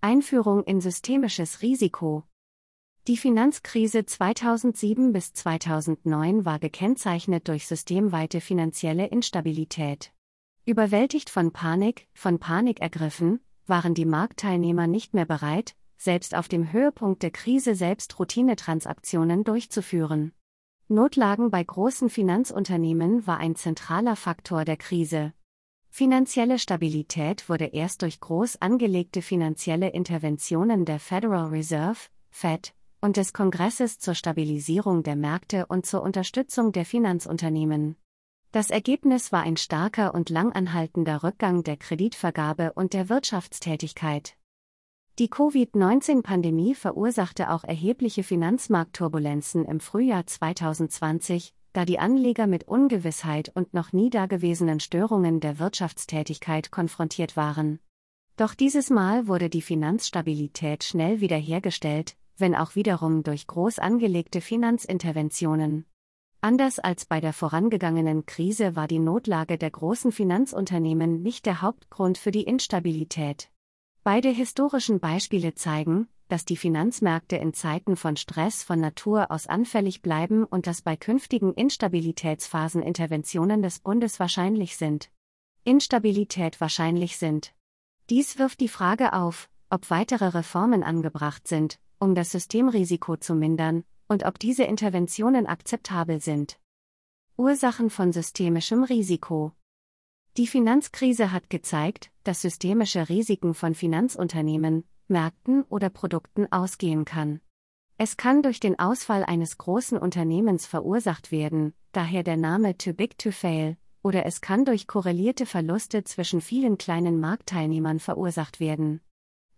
Einführung in systemisches Risiko. Die Finanzkrise 2007 bis 2009 war gekennzeichnet durch systemweite finanzielle Instabilität. Überwältigt von Panik, von Panik ergriffen, waren die Marktteilnehmer nicht mehr bereit, selbst auf dem Höhepunkt der Krise selbst Routinetransaktionen durchzuführen. Notlagen bei großen Finanzunternehmen war ein zentraler Faktor der Krise. Finanzielle Stabilität wurde erst durch groß angelegte finanzielle Interventionen der Federal Reserve, Fed, und des Kongresses zur Stabilisierung der Märkte und zur Unterstützung der Finanzunternehmen. Das Ergebnis war ein starker und langanhaltender Rückgang der Kreditvergabe und der Wirtschaftstätigkeit. Die Covid-19-Pandemie verursachte auch erhebliche Finanzmarktturbulenzen im Frühjahr 2020, da die Anleger mit Ungewissheit und noch nie dagewesenen Störungen der Wirtschaftstätigkeit konfrontiert waren. Doch dieses Mal wurde die Finanzstabilität schnell wiederhergestellt, wenn auch wiederum durch groß angelegte Finanzinterventionen. Anders als bei der vorangegangenen Krise war die Notlage der großen Finanzunternehmen nicht der Hauptgrund für die Instabilität. Beide historischen Beispiele zeigen, dass die Finanzmärkte in Zeiten von Stress von Natur aus anfällig bleiben und dass bei künftigen Instabilitätsphasen Interventionen des Bundes wahrscheinlich sind. Instabilität wahrscheinlich sind. Dies wirft die Frage auf, ob weitere Reformen angebracht sind, um das Systemrisiko zu mindern, und ob diese Interventionen akzeptabel sind. Ursachen von systemischem Risiko. Die Finanzkrise hat gezeigt, dass systemische Risiken von Finanzunternehmen, Märkten oder Produkten ausgehen kann. Es kann durch den Ausfall eines großen Unternehmens verursacht werden, daher der Name Too Big to Fail, oder es kann durch korrelierte Verluste zwischen vielen kleinen Marktteilnehmern verursacht werden.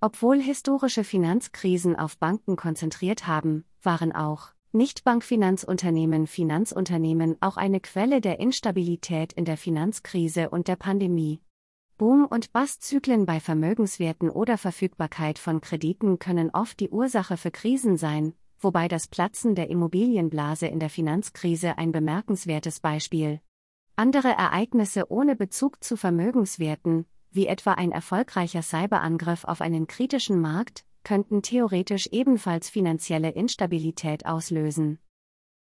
Obwohl historische Finanzkrisen auf Banken konzentriert haben, waren auch Nichtbankfinanzunternehmen Finanzunternehmen auch eine Quelle der Instabilität in der Finanzkrise und der Pandemie. Boom- und Bastzyklen bei Vermögenswerten oder Verfügbarkeit von Krediten können oft die Ursache für Krisen sein, wobei das Platzen der Immobilienblase in der Finanzkrise ein bemerkenswertes Beispiel. Andere Ereignisse ohne Bezug zu Vermögenswerten, wie etwa ein erfolgreicher Cyberangriff auf einen kritischen Markt, könnten theoretisch ebenfalls finanzielle Instabilität auslösen.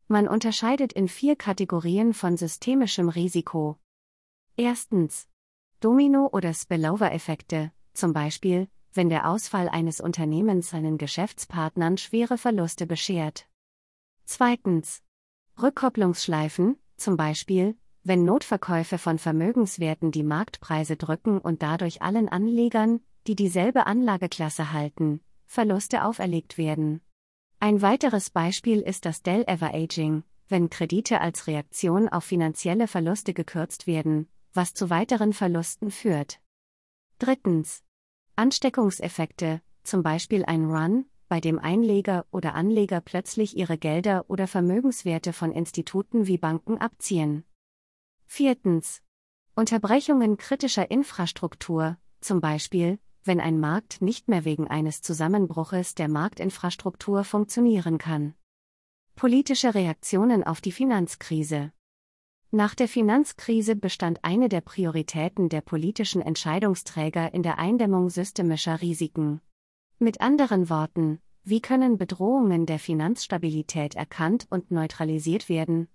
Man unterscheidet in vier Kategorien von systemischem Risiko. Erstens Domino- oder Spillover-Effekte, zum Beispiel, wenn der Ausfall eines Unternehmens seinen Geschäftspartnern schwere Verluste beschert. Zweitens. Rückkopplungsschleifen, zum Beispiel, wenn Notverkäufe von Vermögenswerten die Marktpreise drücken und dadurch allen Anlegern, die dieselbe Anlageklasse halten, Verluste auferlegt werden. Ein weiteres Beispiel ist das Dell-Ever-Aging, wenn Kredite als Reaktion auf finanzielle Verluste gekürzt werden, was zu weiteren Verlusten führt. Drittens. Ansteckungseffekte, zum Beispiel ein Run, bei dem Einleger oder Anleger plötzlich ihre Gelder oder Vermögenswerte von Instituten wie Banken abziehen. Viertens. Unterbrechungen kritischer Infrastruktur, zum Beispiel, wenn ein Markt nicht mehr wegen eines Zusammenbruches der Marktinfrastruktur funktionieren kann. Politische Reaktionen auf die Finanzkrise. Nach der Finanzkrise bestand eine der Prioritäten der politischen Entscheidungsträger in der Eindämmung systemischer Risiken. Mit anderen Worten, wie können Bedrohungen der Finanzstabilität erkannt und neutralisiert werden?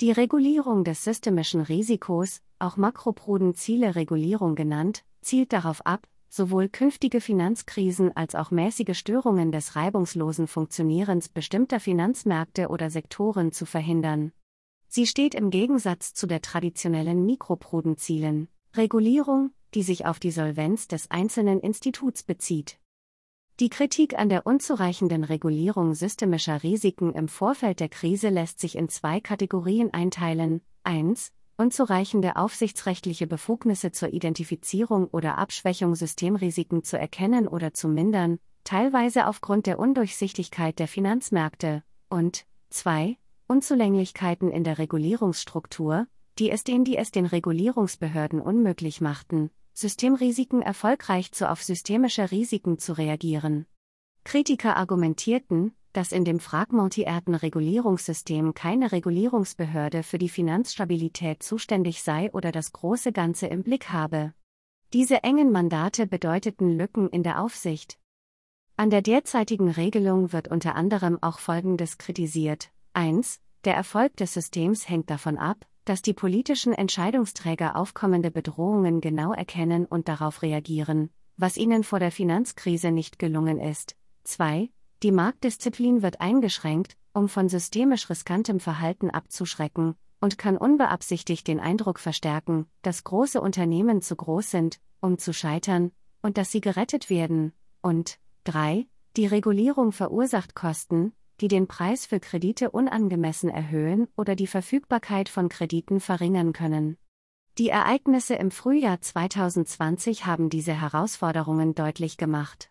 Die Regulierung des systemischen Risikos, auch makroprudentielle Regulierung genannt, zielt darauf ab, sowohl künftige Finanzkrisen als auch mäßige Störungen des reibungslosen Funktionierens bestimmter Finanzmärkte oder Sektoren zu verhindern. Sie steht im Gegensatz zu der traditionellen Mikroprudenzielen, Regulierung, die sich auf die Solvenz des einzelnen Instituts bezieht. Die Kritik an der unzureichenden Regulierung systemischer Risiken im Vorfeld der Krise lässt sich in zwei Kategorien einteilen. 1. Unzureichende aufsichtsrechtliche Befugnisse zur Identifizierung oder Abschwächung Systemrisiken zu erkennen oder zu mindern, teilweise aufgrund der Undurchsichtigkeit der Finanzmärkte. Und 2 Unzulänglichkeiten in der Regulierungsstruktur, die es den, die es den Regulierungsbehörden unmöglich machten, Systemrisiken erfolgreich zu auf systemische Risiken zu reagieren. Kritiker argumentierten, dass in dem fragmentierten Regulierungssystem keine Regulierungsbehörde für die Finanzstabilität zuständig sei oder das große Ganze im Blick habe. Diese engen Mandate bedeuteten Lücken in der Aufsicht, An der derzeitigen Regelung wird unter anderem auch Folgendes kritisiert. 1. Der Erfolg des Systems hängt davon ab, dass die politischen Entscheidungsträger aufkommende Bedrohungen genau erkennen und darauf reagieren, was ihnen vor der Finanzkrise nicht gelungen ist. 2. Die Marktdisziplin wird eingeschränkt, um von systemisch riskantem Verhalten abzuschrecken, und kann unbeabsichtigt den Eindruck verstärken, dass große Unternehmen zu groß sind, um zu scheitern, und dass sie gerettet werden. Und 3. Die Regulierung verursacht Kosten, die den Preis für Kredite unangemessen erhöhen oder die Verfügbarkeit von Krediten verringern können. Die Ereignisse im Frühjahr 2020 haben diese Herausforderungen deutlich gemacht.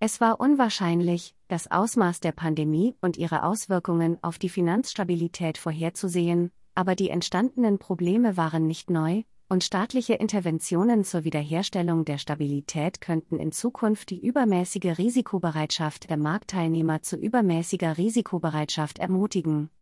Es war unwahrscheinlich, das Ausmaß der Pandemie und ihre Auswirkungen auf die Finanzstabilität vorherzusehen, aber die entstandenen Probleme waren nicht neu, und staatliche Interventionen zur Wiederherstellung der Stabilität könnten in Zukunft die übermäßige Risikobereitschaft der Marktteilnehmer zu übermäßiger Risikobereitschaft ermutigen.